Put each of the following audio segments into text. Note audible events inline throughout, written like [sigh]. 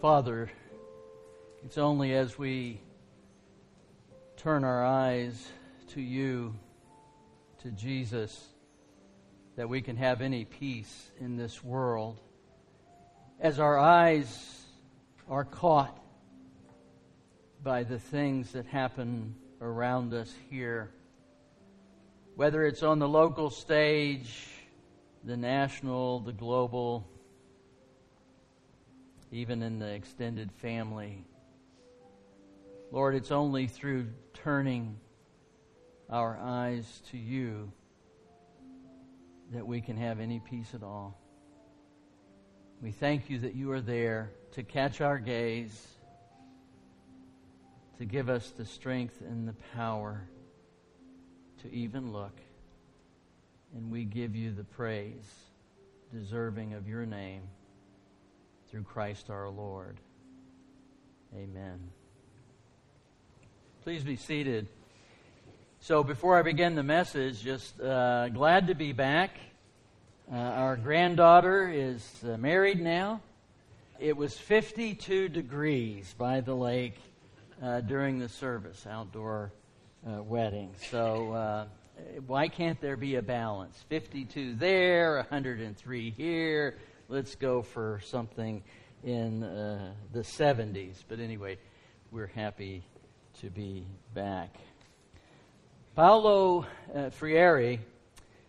Father, it's only as we turn our eyes to you, to Jesus, that we can have any peace in this world. As our eyes are caught by the things that happen around us here, whether it's on the local stage, the national, the global, even in the extended family. Lord, it's only through turning our eyes to you that we can have any peace at all. We thank you that you are there to catch our gaze, to give us the strength and the power to even look. And we give you the praise deserving of your name through Christ our Lord. Amen. Please be seated. So, before I begin the message, just uh, glad to be back. Uh, our granddaughter is uh, married now. It was 52 degrees by the lake uh, during the service, outdoor uh, wedding. So, uh, why can't there be a balance? 52 there, 103 here. Let's go for something in uh, the 70s. But anyway, we're happy to be back. Paulo uh, Freire,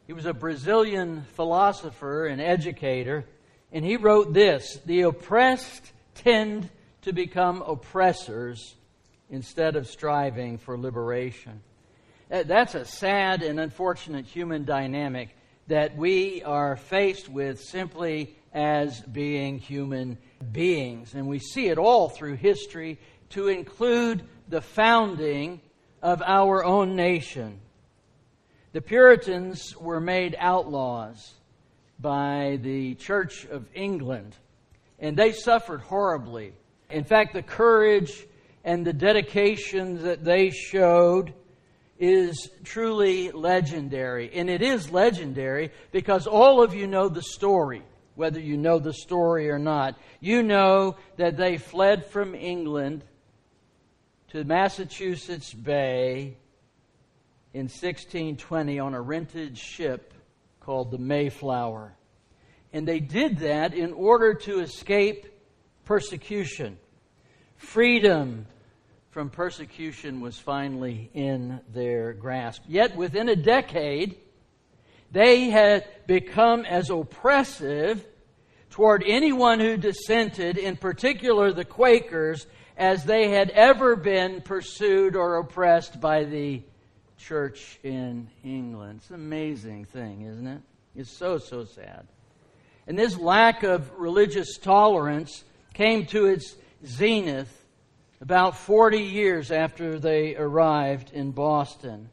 he was a Brazilian philosopher and educator, and he wrote this The oppressed tend to become oppressors instead of striving for liberation. Uh, that's a sad and unfortunate human dynamic that we are faced with simply as being human beings. And we see it all through history to include the founding of our own nation. The Puritans were made outlaws by the Church of England, and they suffered horribly. In fact, the courage and the dedication that they showed is truly legendary. And it is legendary because all of you know the story, whether you know the story or not. You know that they fled from England to Massachusetts Bay in 1620 on a rented ship called the Mayflower. And they did that in order to escape persecution. Freedom from persecution was finally in their grasp. Yet within a decade, they had become as oppressive toward anyone who dissented, in particular the Quakers, as they had ever been pursued or oppressed by the church in England. It's an amazing thing, isn't it? It's so, so sad. And this lack of religious tolerance came to its zenith about 40 years after they arrived in Boston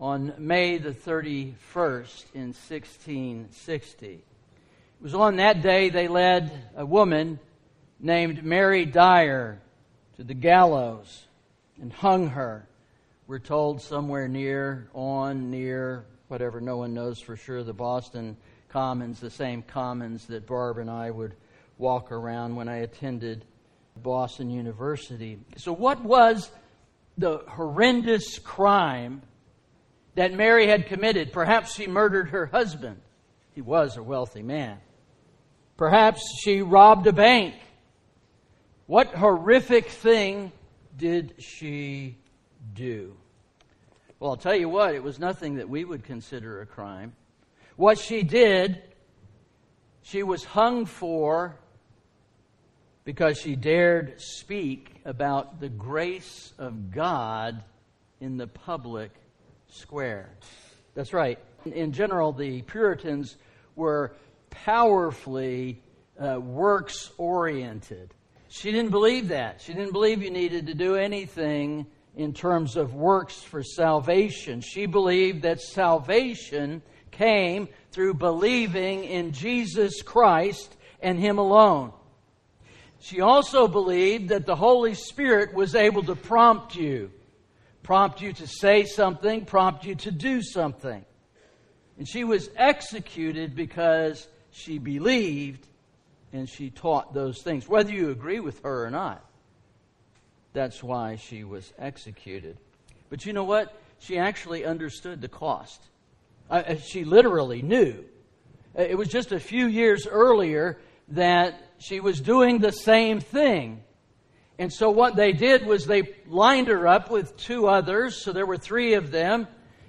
on May the 31st in 1660. It was on that day they led a woman named Mary Dyer to the gallows and hung her. We're told somewhere near, on, near, whatever, no one knows for sure, the Boston Commons, the same commons that Barb and I would walk around when I attended Boston University. So, what was the horrendous crime that Mary had committed? Perhaps she murdered her husband. He was a wealthy man. Perhaps she robbed a bank. What horrific thing did she do? Well, I'll tell you what, it was nothing that we would consider a crime. What she did, she was hung for because she dared speak about the grace of God in the public square. That's right. In general, the Puritans were powerfully uh, works oriented. She didn't believe that. She didn't believe you needed to do anything in terms of works for salvation. She believed that salvation came through believing in Jesus Christ and Him alone. She also believed that the Holy Spirit was able to prompt you, prompt you to say something, prompt you to do something. And she was executed because she believed and she taught those things, whether you agree with her or not. That's why she was executed. But you know what? She actually understood the cost. Uh, she literally knew. It was just a few years earlier that she was doing the same thing. And so what they did was they lined her up with two others, so there were three of them,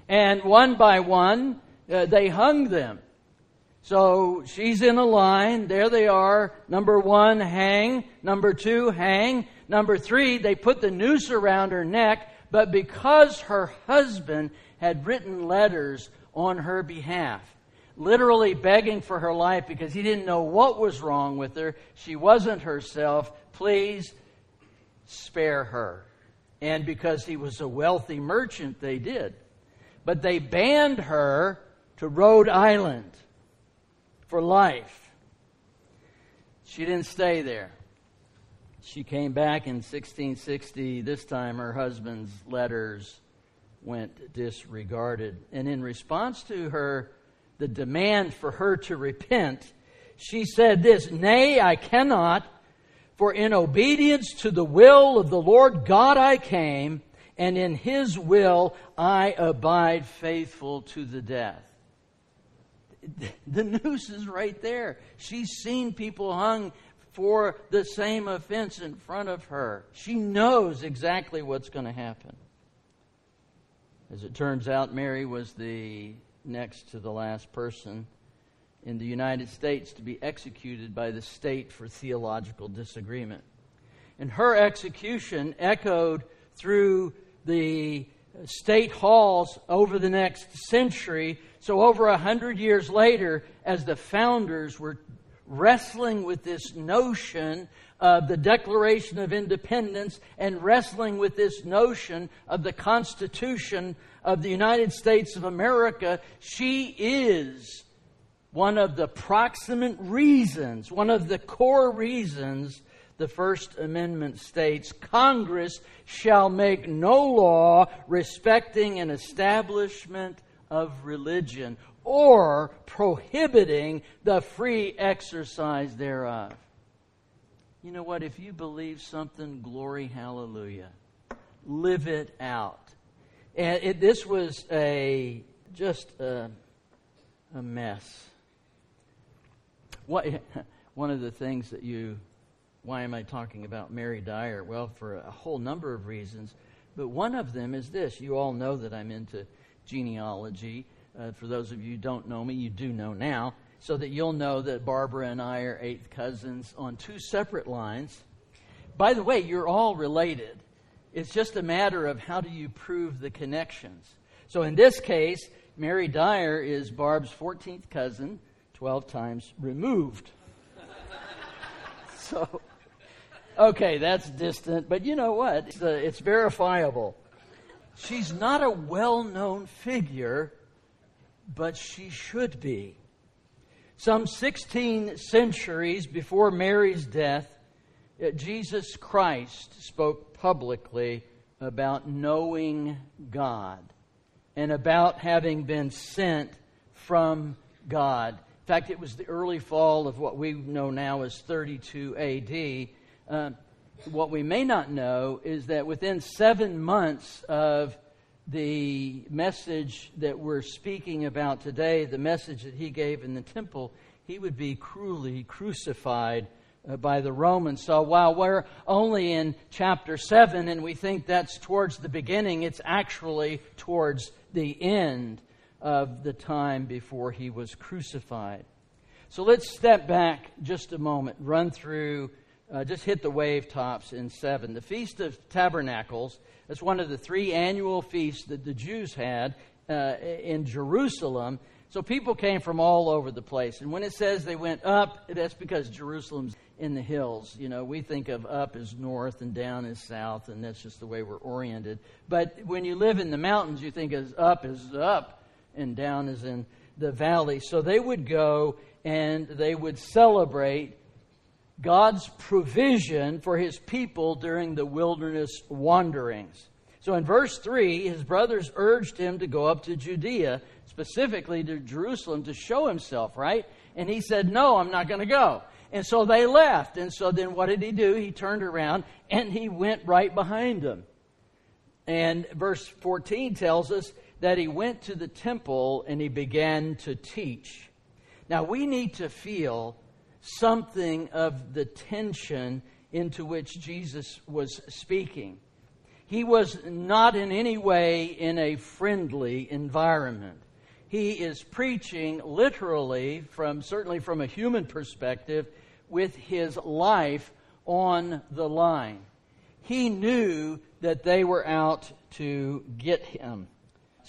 and one by one, uh, they hung them. So she's in a line. There they are. Number one, hang. Number two, hang. Number three, they put the noose around her neck, but because her husband had written letters on her behalf, literally begging for her life because he didn't know what was wrong with her, she wasn't herself. Please spare her. And because he was a wealthy merchant, they did. But they banned her to Rhode Island for life. She didn't stay there. She came back in 1660. This time her husband's letters went disregarded. And in response to her, the demand for her to repent, she said this Nay, I cannot, for in obedience to the will of the Lord God I came, and in his will I abide faithful to the death. [laughs] the noose is right there. She's seen people hung for the same offense in front of her. She knows exactly what's going to happen. As it turns out, Mary was the next to the last person in the United States to be executed by the state for theological disagreement. And her execution echoed through the state halls over the next century. So, over a hundred years later, as the founders were wrestling with this notion of the Declaration of Independence and wrestling with this notion of the Constitution of the United States of America, she is one of the proximate reasons, one of the core reasons the First Amendment states Congress shall make no law respecting an establishment of religion or prohibiting the free exercise thereof. You know what? If you believe something, glory, hallelujah. Live it out. And it, this was a just a, a mess. What, [laughs] one of the things that you why am I talking about Mary Dyer? Well, for a whole number of reasons. But one of them is this. You all know that I'm into genealogy. Uh, for those of you who don't know me, you do know now. So that you'll know that Barbara and I are eighth cousins on two separate lines. By the way, you're all related. It's just a matter of how do you prove the connections. So in this case, Mary Dyer is Barb's 14th cousin, 12 times removed. [laughs] so Okay, that's distant, but you know what? It's, uh, it's verifiable. She's not a well known figure, but she should be. Some 16 centuries before Mary's death, uh, Jesus Christ spoke publicly about knowing God and about having been sent from God. Fact, it was the early fall of what we know now as 32 AD uh, what we may not know is that within seven months of the message that we're speaking about today, the message that he gave in the temple, he would be cruelly crucified uh, by the Romans. So while we're only in chapter 7 and we think that's towards the beginning, it's actually towards the end of the time before he was crucified. So let's step back just a moment, run through uh, just hit the wave tops in 7. The Feast of Tabernacles is one of the three annual feasts that the Jews had uh, in Jerusalem. So people came from all over the place. And when it says they went up, that's because Jerusalem's in the hills. You know, we think of up as north and down as south, and that's just the way we're oriented. But when you live in the mountains, you think as up is up and down is in the valley. So they would go and they would celebrate God's provision for his people during the wilderness wanderings. So in verse 3, his brothers urged him to go up to Judea, specifically to Jerusalem, to show himself, right? And he said, No, I'm not going to go. And so they left. And so then what did he do? He turned around and he went right behind them. And verse 14 tells us that he went to the temple and he began to teach. Now we need to feel something of the tension into which Jesus was speaking. He was not in any way in a friendly environment. He is preaching literally from certainly from a human perspective with his life on the line. He knew that they were out to get him.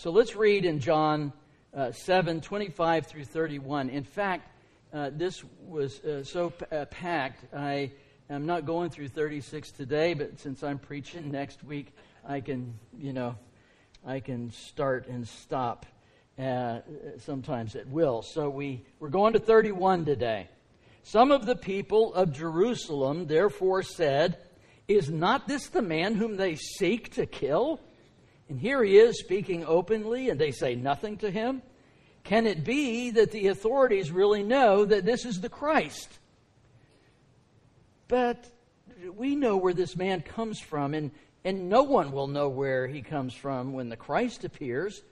So let's read in John uh, 7 25 through 31. In fact, uh, this was uh, so p- uh, packed. I am not going through 36 today, but since I'm preaching [laughs] next week, I can, you know, I can start and stop uh, sometimes at will. So we, we're going to 31 today. Some of the people of Jerusalem therefore said, is not this the man whom they seek to kill? And here he is speaking openly, and they say nothing to him. Can it be that the authorities really know that this is the Christ? But we know where this man comes from, and, and no one will know where he comes from when the Christ appears.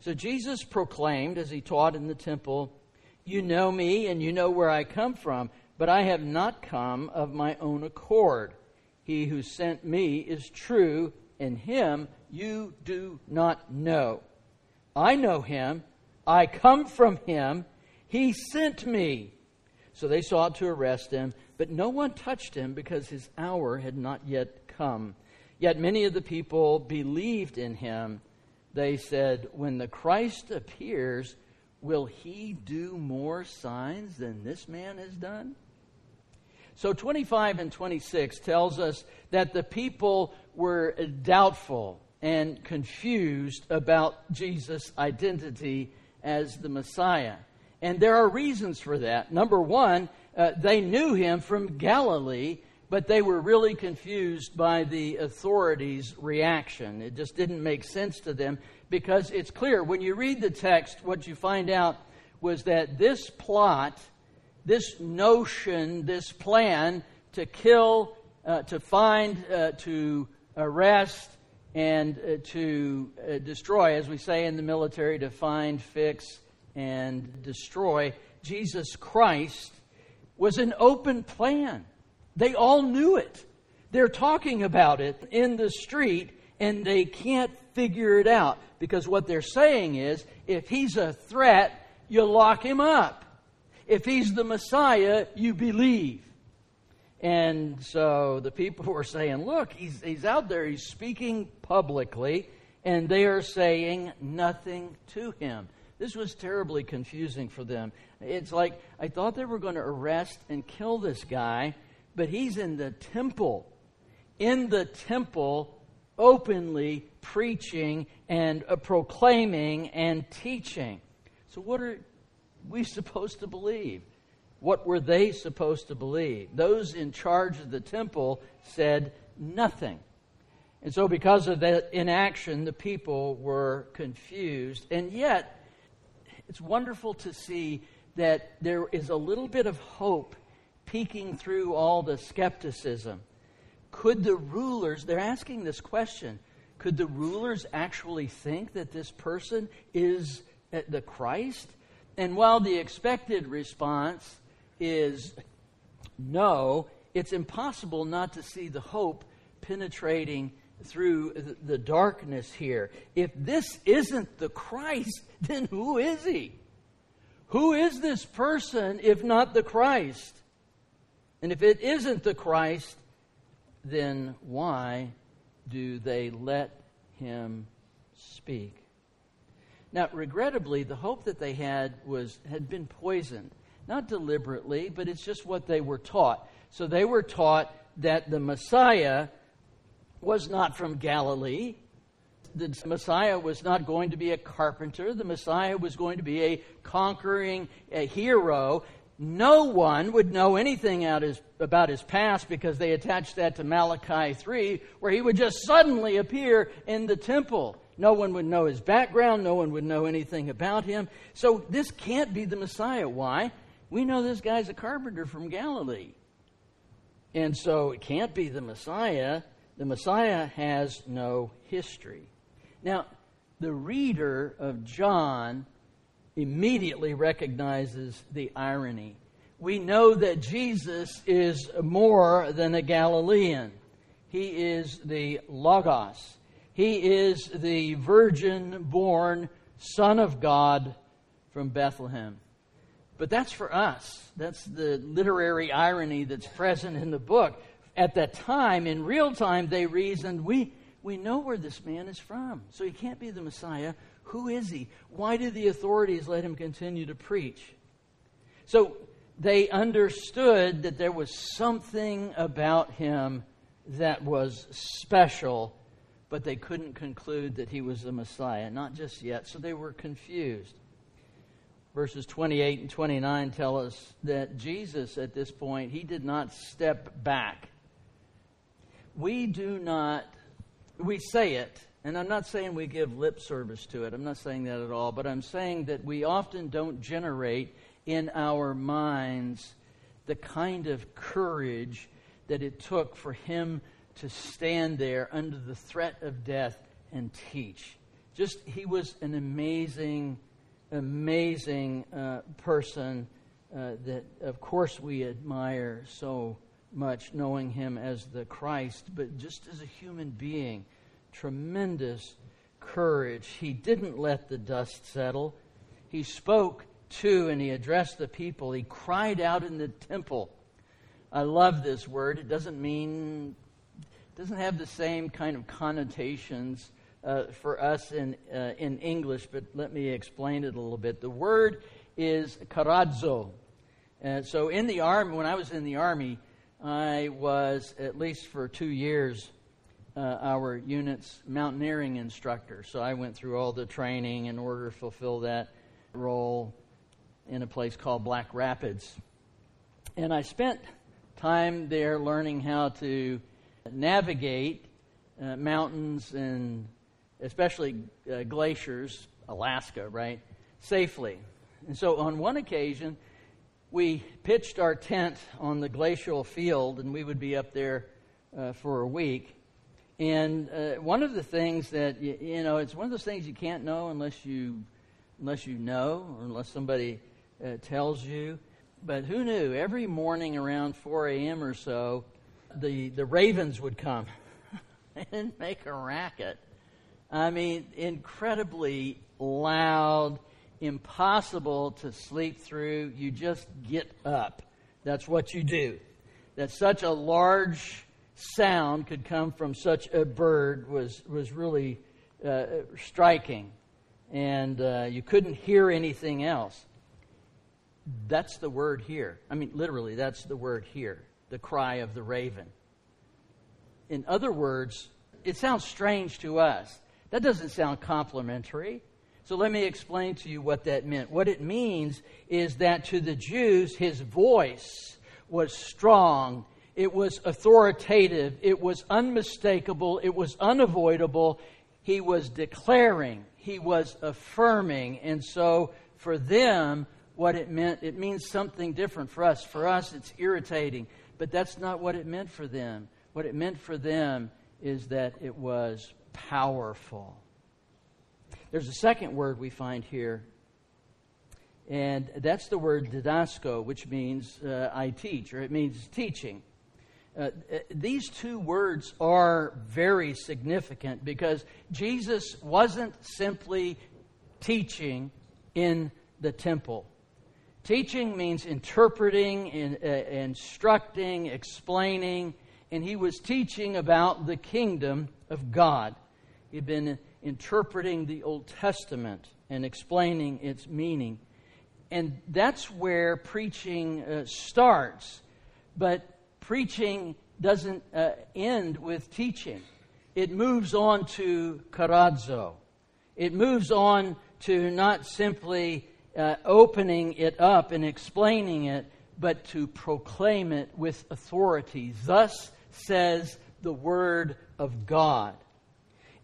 So Jesus proclaimed, as he taught in the temple, You know me, and you know where I come from, but I have not come of my own accord. He who sent me is true, and him you do not know. I know him. I come from him. He sent me. So they sought to arrest him, but no one touched him because his hour had not yet come. Yet many of the people believed in him. They said, When the Christ appears, will he do more signs than this man has done? So 25 and 26 tells us that the people were doubtful and confused about Jesus' identity as the Messiah. And there are reasons for that. Number one, uh, they knew him from Galilee, but they were really confused by the authorities' reaction. It just didn't make sense to them because it's clear. When you read the text, what you find out was that this plot this notion, this plan to kill, uh, to find, uh, to arrest, and uh, to uh, destroy, as we say in the military, to find, fix, and destroy Jesus Christ was an open plan. They all knew it. They're talking about it in the street and they can't figure it out because what they're saying is if he's a threat, you lock him up if he's the Messiah, you believe. And so the people [laughs] were saying, look, he's, he's out there, he's speaking publicly, and they are saying nothing to him. This was terribly confusing for them. It's like, I thought they were going to arrest and kill this guy, but he's in the temple. In the temple, openly preaching and uh, proclaiming and teaching. So, what are we [laughs] supposed to believe? What were they supposed to believe? Those in charge of the temple said nothing. And so, because of that inaction, the people were confused. And yet, it's wonderful to see that there is a little bit of hope peeking through all the skepticism. Could the rulers, they're asking this question, could the rulers actually think that this person is the Christ? And while the expected response is no, it's impossible not to see the hope penetrating through the darkness here. If this isn't the Christ, [laughs] then who is he? Who is this person if not the Christ? And if it isn't the Christ, then why do they let him speak? Now, regrettably, the hope that they had was had been poisoned. Not deliberately, but it's just what they were taught. So they were taught that the Messiah was not from Galilee. The Messiah was not going to be a carpenter. The Messiah was going to be a conquering a hero. No one would know anything his, about his past because they attached that to Malachi 3, where he would just suddenly appear in the temple. No one would know his background. No one would know anything about him. So this can't be the Messiah. Why? We know this guy's a carpenter from Galilee. And so it can't be the Messiah. The Messiah has no history. Now, the reader of John immediately recognizes the irony. We know that Jesus is more than a Galilean. He is the Logos. He is the virgin born Son of God from Bethlehem. But that's for us. That's the literary irony that's present in the book. At that time, in real time, they reasoned, we, we know where this man is from, so he can't be the Messiah. Who is he? Why did the authorities let him continue to preach? So they understood that there was something about him that was special, but they couldn't conclude that he was the Messiah, not just yet. So they were confused verses 28 and 29 tell us that Jesus, at this point, he did not step back. We do not, we say it, and I'm not saying we give lip service to it. I'm not saying that at all, but I'm saying that we often don't generate in our minds the kind of courage that it took for him to stand there under the threat of death and teach. Just, he was an amazing amazing uh, person uh, that, of course, we admire so much, knowing him as the Christ, but just as a human being, tremendous courage. He didn't let the dust settle. He spoke to and he addressed the people. He cried out in the temple. I love this word. It doesn't mean, it doesn't have the same kind of connotations uh, for us in, uh, in English, but let me explain it a little bit. The word is karadzo. And so in the army, when I was in the army, I was, at least for two years, uh, our unit's mountaineering instructor. So I went through all the training in order to fulfill that role in a place called Black Rapids. And I spent time there learning how to navigate uh, mountains and especially uh, glaciers, Alaska, right, safely. And so on one occasion, we pitched our tent on the glacial field, and we would be up there uh, for a week. And uh, one of the things that you, you, know, it's one of those things you can't know unless you unless you know or unless somebody uh, tells you. But who knew? Every morning around 4 a.m. or so, the the ravens would come [laughs] and make a racket. I mean, incredibly loud, impossible to sleep through. You just get up. That's what you do. That such a large sound could come from such a bird was, was really uh, striking. And uh, you couldn't hear anything else. That's the word here. I mean, literally, that's the word here the cry of the raven. In other words, it sounds strange to us. That doesn't sound complimentary. So let me explain to you what that meant. What it means is that to the Jews, his voice was strong, it was authoritative, it was unmistakable, it was unavoidable. He was declaring, he was affirming. And so for them, what it meant, it means something different for us. For us, it's irritating. But that's not what it meant for them. What it meant for them is that it was powerful. There's a second word we find here, and that's the word didasko, which means uh, I teach, or it means teaching. Uh, uh, these two words are very significant because Jesus wasn't simply teaching in the temple. Teaching means interpreting, in, uh, instructing, explaining, and he was teaching about the kingdom of God. He'd been interpreting the Old Testament and explaining its meaning. And that's where preaching uh, starts. But preaching doesn't uh, end with teaching, it moves on to karadzo. It moves on to not simply uh, opening it up and explaining it, but to proclaim it with authority. Thus says the Word of God.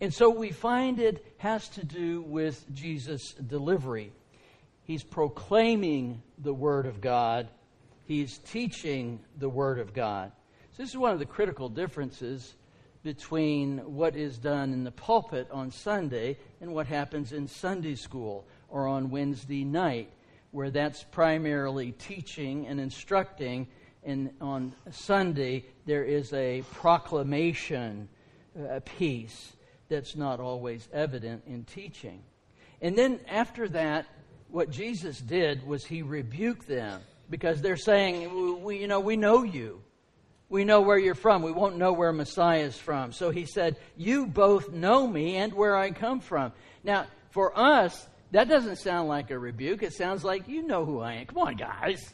And so we find it has to do with Jesus' delivery. He's proclaiming the Word of God. He's teaching the Word of God. So, this is one of the critical differences between what is done in the pulpit on Sunday and what happens in Sunday school or on Wednesday night, where that's primarily teaching and instructing. And on Sunday, there is a proclamation uh, a piece that's not always evident in teaching. And then after that, what Jesus did was he rebuked them because they're saying, we, you know, we know you. We know where you're from. We won't know where Messiah is from. So he said, You both know me and where I come from. Now, for us, that doesn't sound like a rebuke. It sounds like, You know who I am. Come on, guys.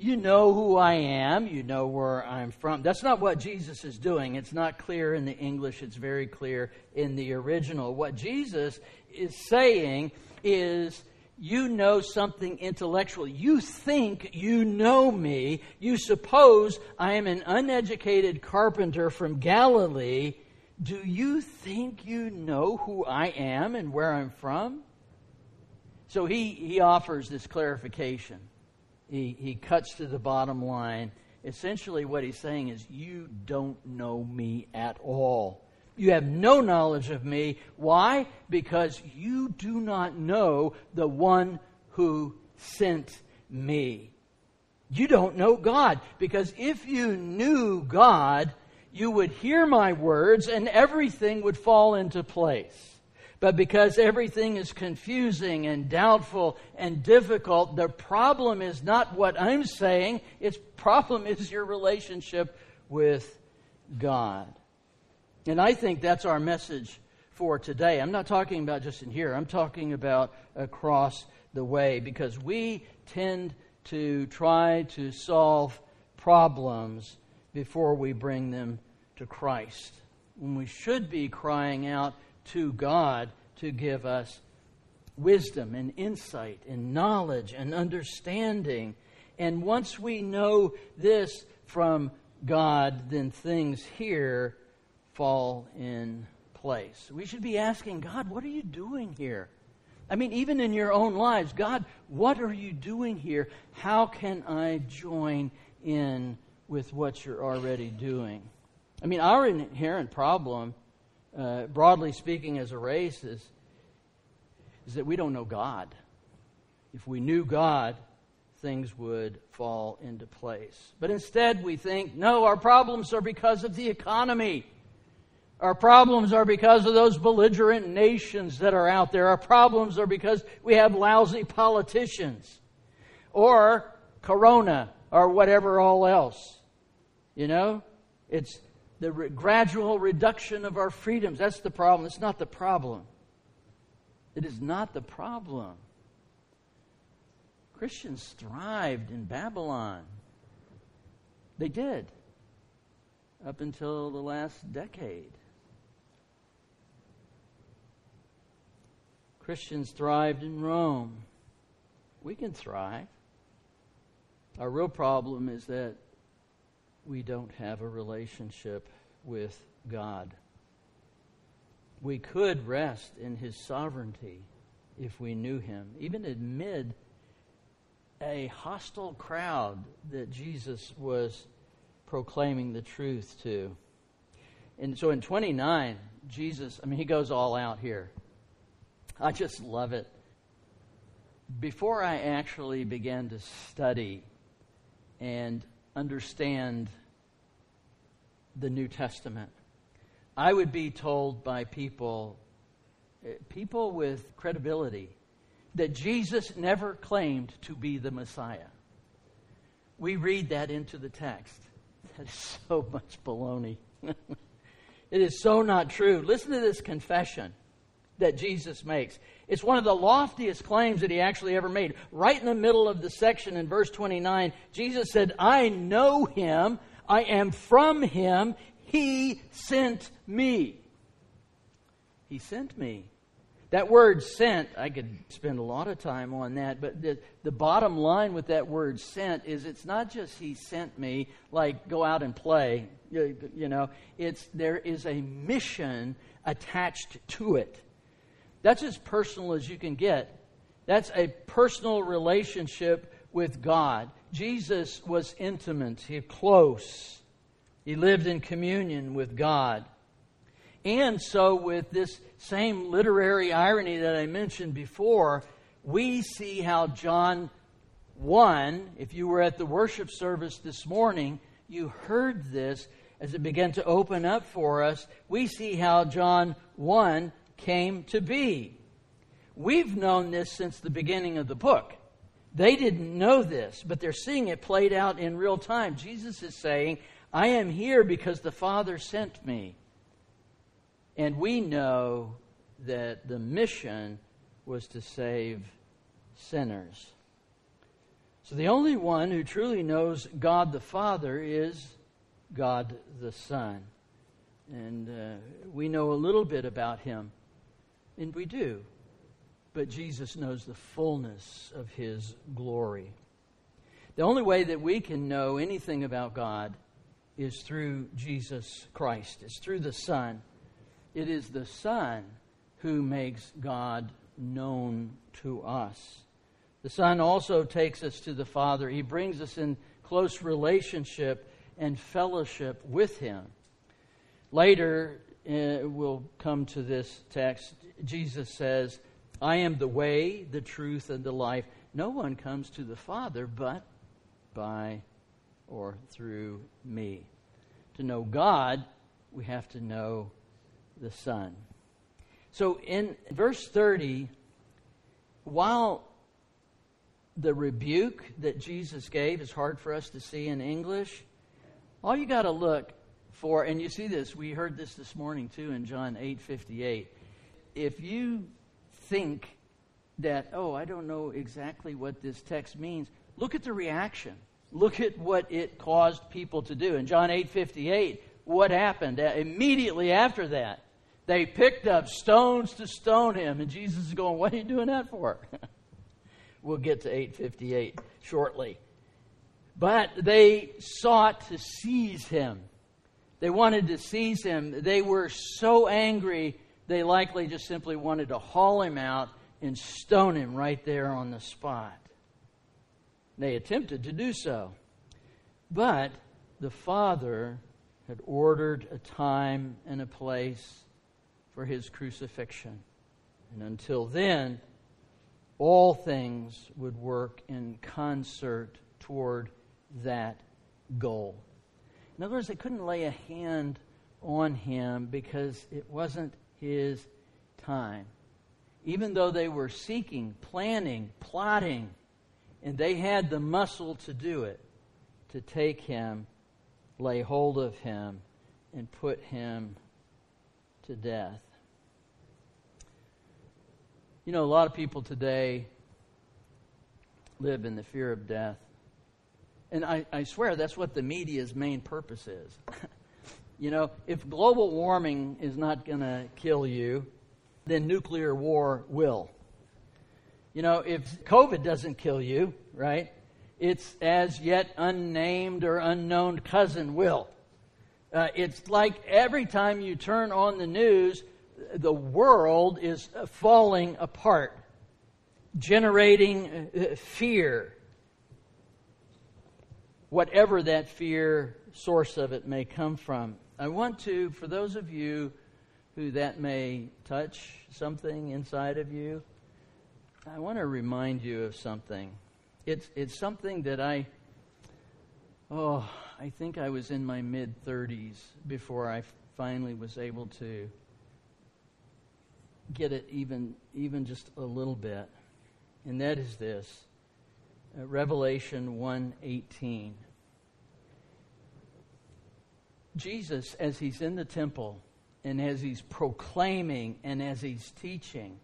You know who I am. You know where I'm from. That's not what Jesus is doing. It's not clear in the English, it's very clear in the original. What Jesus is saying is, you know something intellectual. You think you know me. You suppose I am an uneducated carpenter from Galilee. Do you think you know who I am and where I'm from? So he, he offers this clarification. He, he cuts to the bottom line. Essentially, what he's saying is, You don't know me at all. You have no knowledge of me. Why? Because you do not know the one who sent me. You don't know God. Because if you knew God, you would hear my words and everything would fall into place. But because everything is confusing and doubtful and difficult, the problem is not what I'm saying, its problem is your relationship with God. And I think that's our message for today. I'm not talking about just in here, I'm talking about across the way because we tend to try to solve problems before we bring them to Christ. When we should be crying out to God to give us wisdom and insight and knowledge and understanding. And once we know this from God, then things here fall in place. We should be asking God, what are you doing here? I mean, even in your own lives, God, what are you doing here? How can I join in with what you're already doing? I mean, our inherent problem, uh, broadly speaking, as a race, is, is that we don't know God. If we knew God, things would fall into place. But instead, we think, no, our problems are because of the economy. Our problems are because of those belligerent nations that are out there. Our problems are because we have lousy politicians or corona or whatever all else. You know? It's the re- gradual reduction of our freedoms. That's the problem. It's not the problem. It is not the problem. Christians thrived in Babylon. They did. Up until the last decade. Christians thrived in Rome. We can thrive. Our real problem is that we don't have a relationship with God. We could rest in His sovereignty if we knew Him, even amid a hostile crowd that Jesus was proclaiming the truth to. And so in 29, Jesus, I mean, He goes all out here. I just love it. Before I actually began to study and understand the New Testament, I would be told by people, eh, people with credibility, that Jesus never claimed to be the Messiah. We read that into the text. [laughs] That is so much baloney. [laughs] it is so not true. Listen to this confession that Jesus makes. It's one of the loftiest claims that he actually ever made. Right in the middle of the section in verse 29, Jesus said, I know him, I am from him, he sent me. He sent me. That word sent, I could spend a lot of time on that, but the, the bottom line with that word sent is it's not just he sent me, like go out and play, you, you know, it's there is a mission attached to it. That's as personal as you can get That's a personal relationship with God. Jesus was intimate, he was close. He lived in communion with God. And so, with this same literary irony that I mentioned before, we see how John 1, if you were at the worship service this morning, you heard this as it began to open up for us. We see how John 1 came to be. We've known this since the beginning of the book. They didn't know this, but they're seeing it played out in real time. Jesus is saying, I am here because the Father sent me. And we know that the mission was to save sinners. So the only one who truly knows God the Father is God the Son. And uh, we know a little bit about him, and we do. But Jesus knows the fullness of his glory. The only way that we can know anything about God is through Jesus Christ, it's through the Son. It is the Son who makes God known to us. The Son also takes us to the Father. He brings us in close relationship and fellowship with Him. Later, uh, we'll come to this text. Jesus says, I am the way, the truth, and the life. No one comes to the Father but by or through me. To know God, we have to know the Son. So in verse 30, while the rebuke that Jesus gave is hard for us to see in English, all you got to look for, and you see this, we heard this this morning too in John 8 58. If you think that, oh, I don't know exactly what this text means, look at the reaction. Look at what it caused people to do. In John 8 58, what happened? Uh, immediately after that, they picked up stones to stone him, and Jesus is going, What are you doing that for? [laughs] we'll get to 858 shortly. But they sought to seize him. They wanted to seize him. They were so angry, they likely just simply wanted to haul him out and stone him right there on the spot. They attempted to do so. But the Father had ordered a time and a place for his crucifixion. And until then, all things would work in concert toward that goal. In other words, they couldn't lay a hand on him because it wasn't his time. Even though they were seeking, planning, plotting, and they had the muscle to do it, to take him, lay hold of him, and put him to death. You know, a lot of people today live in the fear of death. And I, I swear that's what the media's main purpose is. [laughs] you know, if global warming is not going to kill you, then nuclear war will. You know, if COVID doesn't kill you, right, its as yet unnamed or unknown cousin will. Uh, it's like every time you turn on the news, the world is falling apart, generating uh, fear, whatever that fear source of it may come from. I want to, for those of you who that may touch something inside of you, I want to remind you of something. It's, it's something that I, oh, I think I was in my mid 30s before I finally was able to get it even, even just a little bit. And that is this uh, Revelation 1:18. Jesus, as he's in the temple and as he's proclaiming and as he's teaching,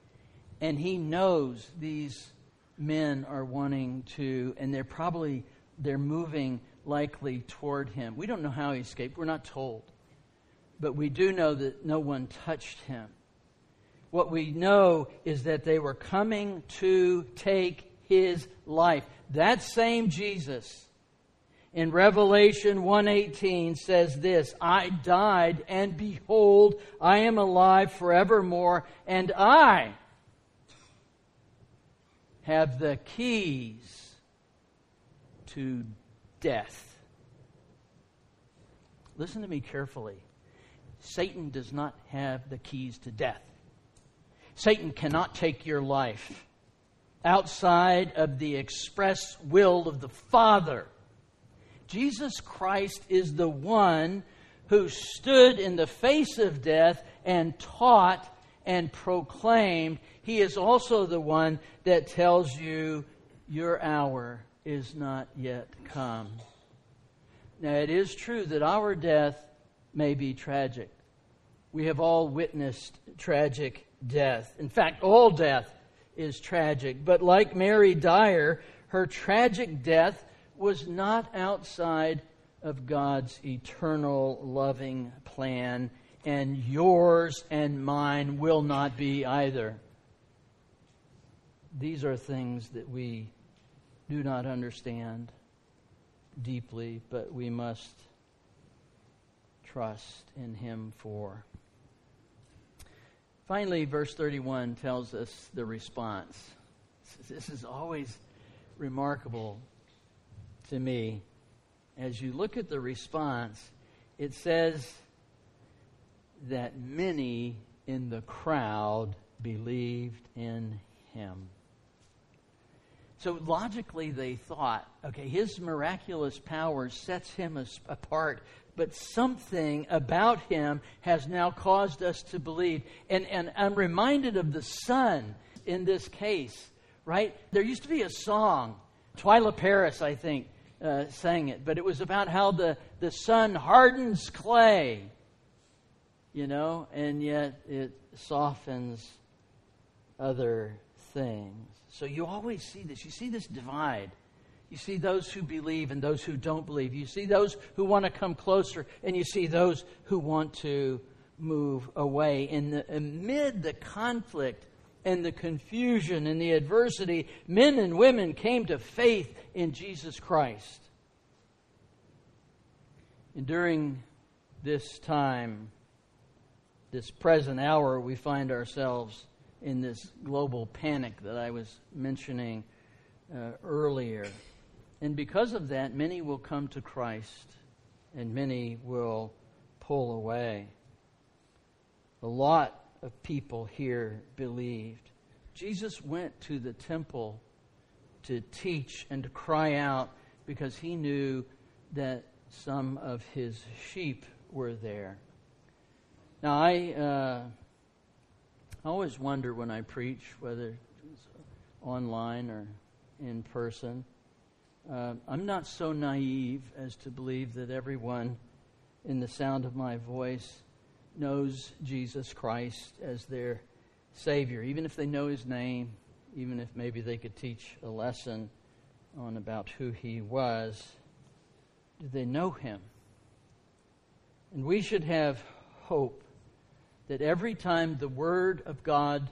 and he knows these men are wanting to, and they're probably they're moving likely toward him. We don't know how he escaped. We're not told. But we do know that no one touched him what we know is that they were coming to take his life. That same Jesus in Revelation 1:18 says this, I died and behold I am alive forevermore and I have the keys to death. Listen to me carefully. Satan does not have the keys to death. Satan cannot take your life outside of the express will of the Father. Jesus Christ is the one who stood in the face of death and taught and proclaimed. He is also the one that tells you your hour is not yet come. Now, it is true that our death may be tragic. We have all witnessed tragic death. In fact, all death is tragic. But like Mary Dyer, her tragic death was not outside of God's eternal loving plan, and yours and mine will not be either. These are things that we do not understand deeply, but we must trust in Him for. Finally, verse 31 tells us the response. This is always remarkable to me. As you look at the response, it says that many in the crowd believed in him. So logically, they thought, okay, his miraculous power sets him apart but something about him has now caused us to believe. And, and I'm reminded of the sun in this case, right? There used to be a song, Twila Paris, I think, uh, sang it, but it was about how the, the sun hardens clay, you know, and yet it softens other things. So you always see this. You see this divide you see those who believe and those who don't believe. You see those who want to come closer, and you see those who want to move away. In the, amid the conflict and the confusion and the adversity, men and women came to faith in Jesus Christ. And during this time, this present hour, we find ourselves in this global panic that I was mentioning uh, earlier. And because of that, many will come to Christ and many will pull away. A lot of people here believed. Jesus went to the temple to teach and to cry out because he knew that some of his sheep were there. Now, I, uh, I always wonder when I preach, whether it's online or in person, uh, I'm not so naive as to believe that everyone in the sound of my voice knows Jesus Christ as their Savior, even if they know His name, even if maybe they could teach a lesson on about who He was. Do they know Him? And we should have hope that every time the Word of God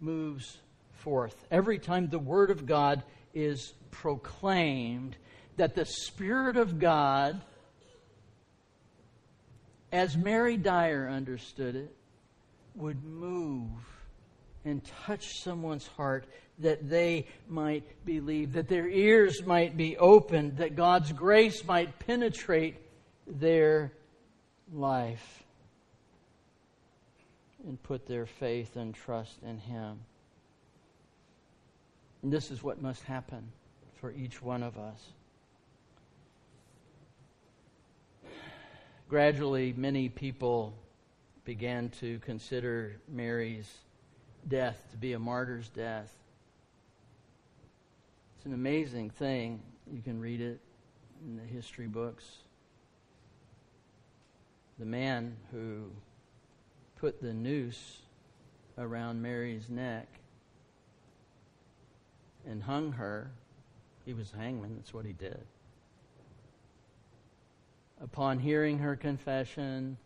moves forth, every time the Word of God is proclaimed that the Spirit of God, as Mary Dyer understood it, would move and touch someone's heart that they might believe, that their ears might be opened, that God's grace might penetrate their life and put their faith and trust in Him. And this is what must happen for each one of us. Gradually, many people began to consider Mary's death to be a martyr's death. It's an amazing thing. You can read it in the history books. The man who put the noose around Mary's neck and hung her. He was hangman, that's what he did. Upon hearing her confession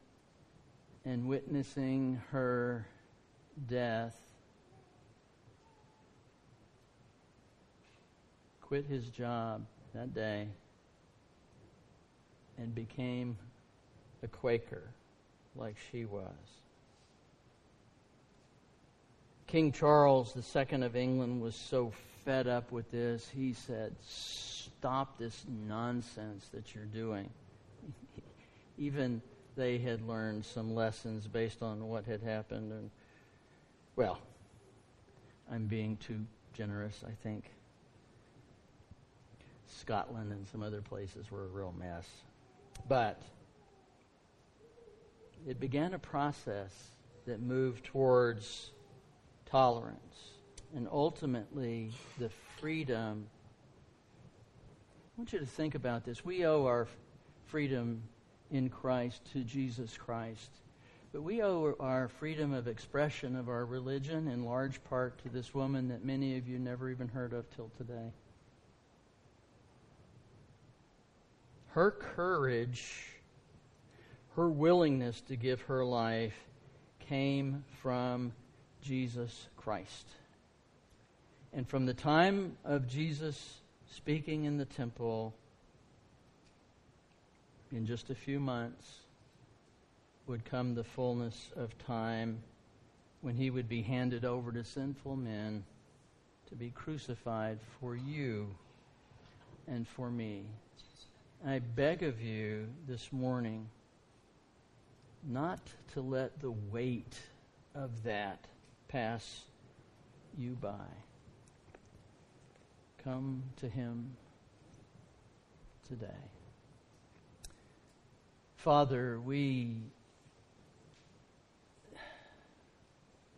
and witnessing her death, quit his job that day and became a Quaker like she was. King Charles II of England was so fed up with this. He said, Stop this nonsense that you're doing. Even they had learned some lessons based on what had happened. And, well, I'm being too generous, I think. Scotland and some other places were a real mess. But it began a process that moved towards tolerance and ultimately the freedom. I want you to think about this. We owe our freedom in Christ to Jesus Christ. But we owe our freedom of expression of our religion in large part to this woman that many of you never even heard of till today. Her courage, her willingness to give her life came from Jesus Christ. And from the time of Jesus speaking in the temple, in just a few months, would come the fullness of time when he would be handed over to sinful men to be crucified for you and for me. I beg of you this morning not to let the weight of that pass you by. Come to him today. Father, we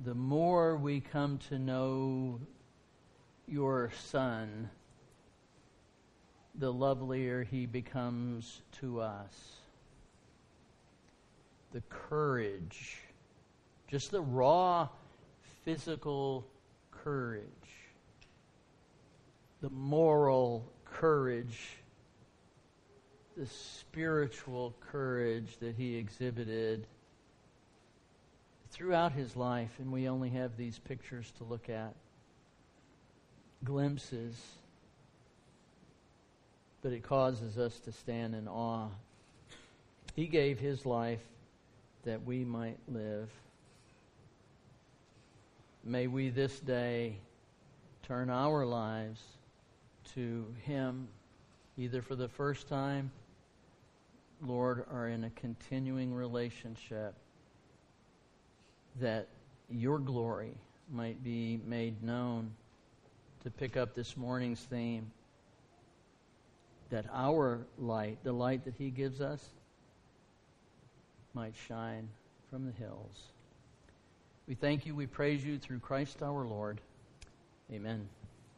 the more we come to know your Son, the lovelier he becomes to us. The courage, just the raw physical courage, the moral courage, the spiritual courage that he exhibited throughout his life, and we only have these pictures to look at glimpses, but it causes us to stand in awe. He gave his life that we might live. May we this day turn our lives to Him, either for the first time, Lord, are in a continuing relationship that your glory might be made known. To pick up this morning's theme, that our light, the light that He gives us, might shine from the hills. We thank you, we praise you through Christ our Lord. Amen.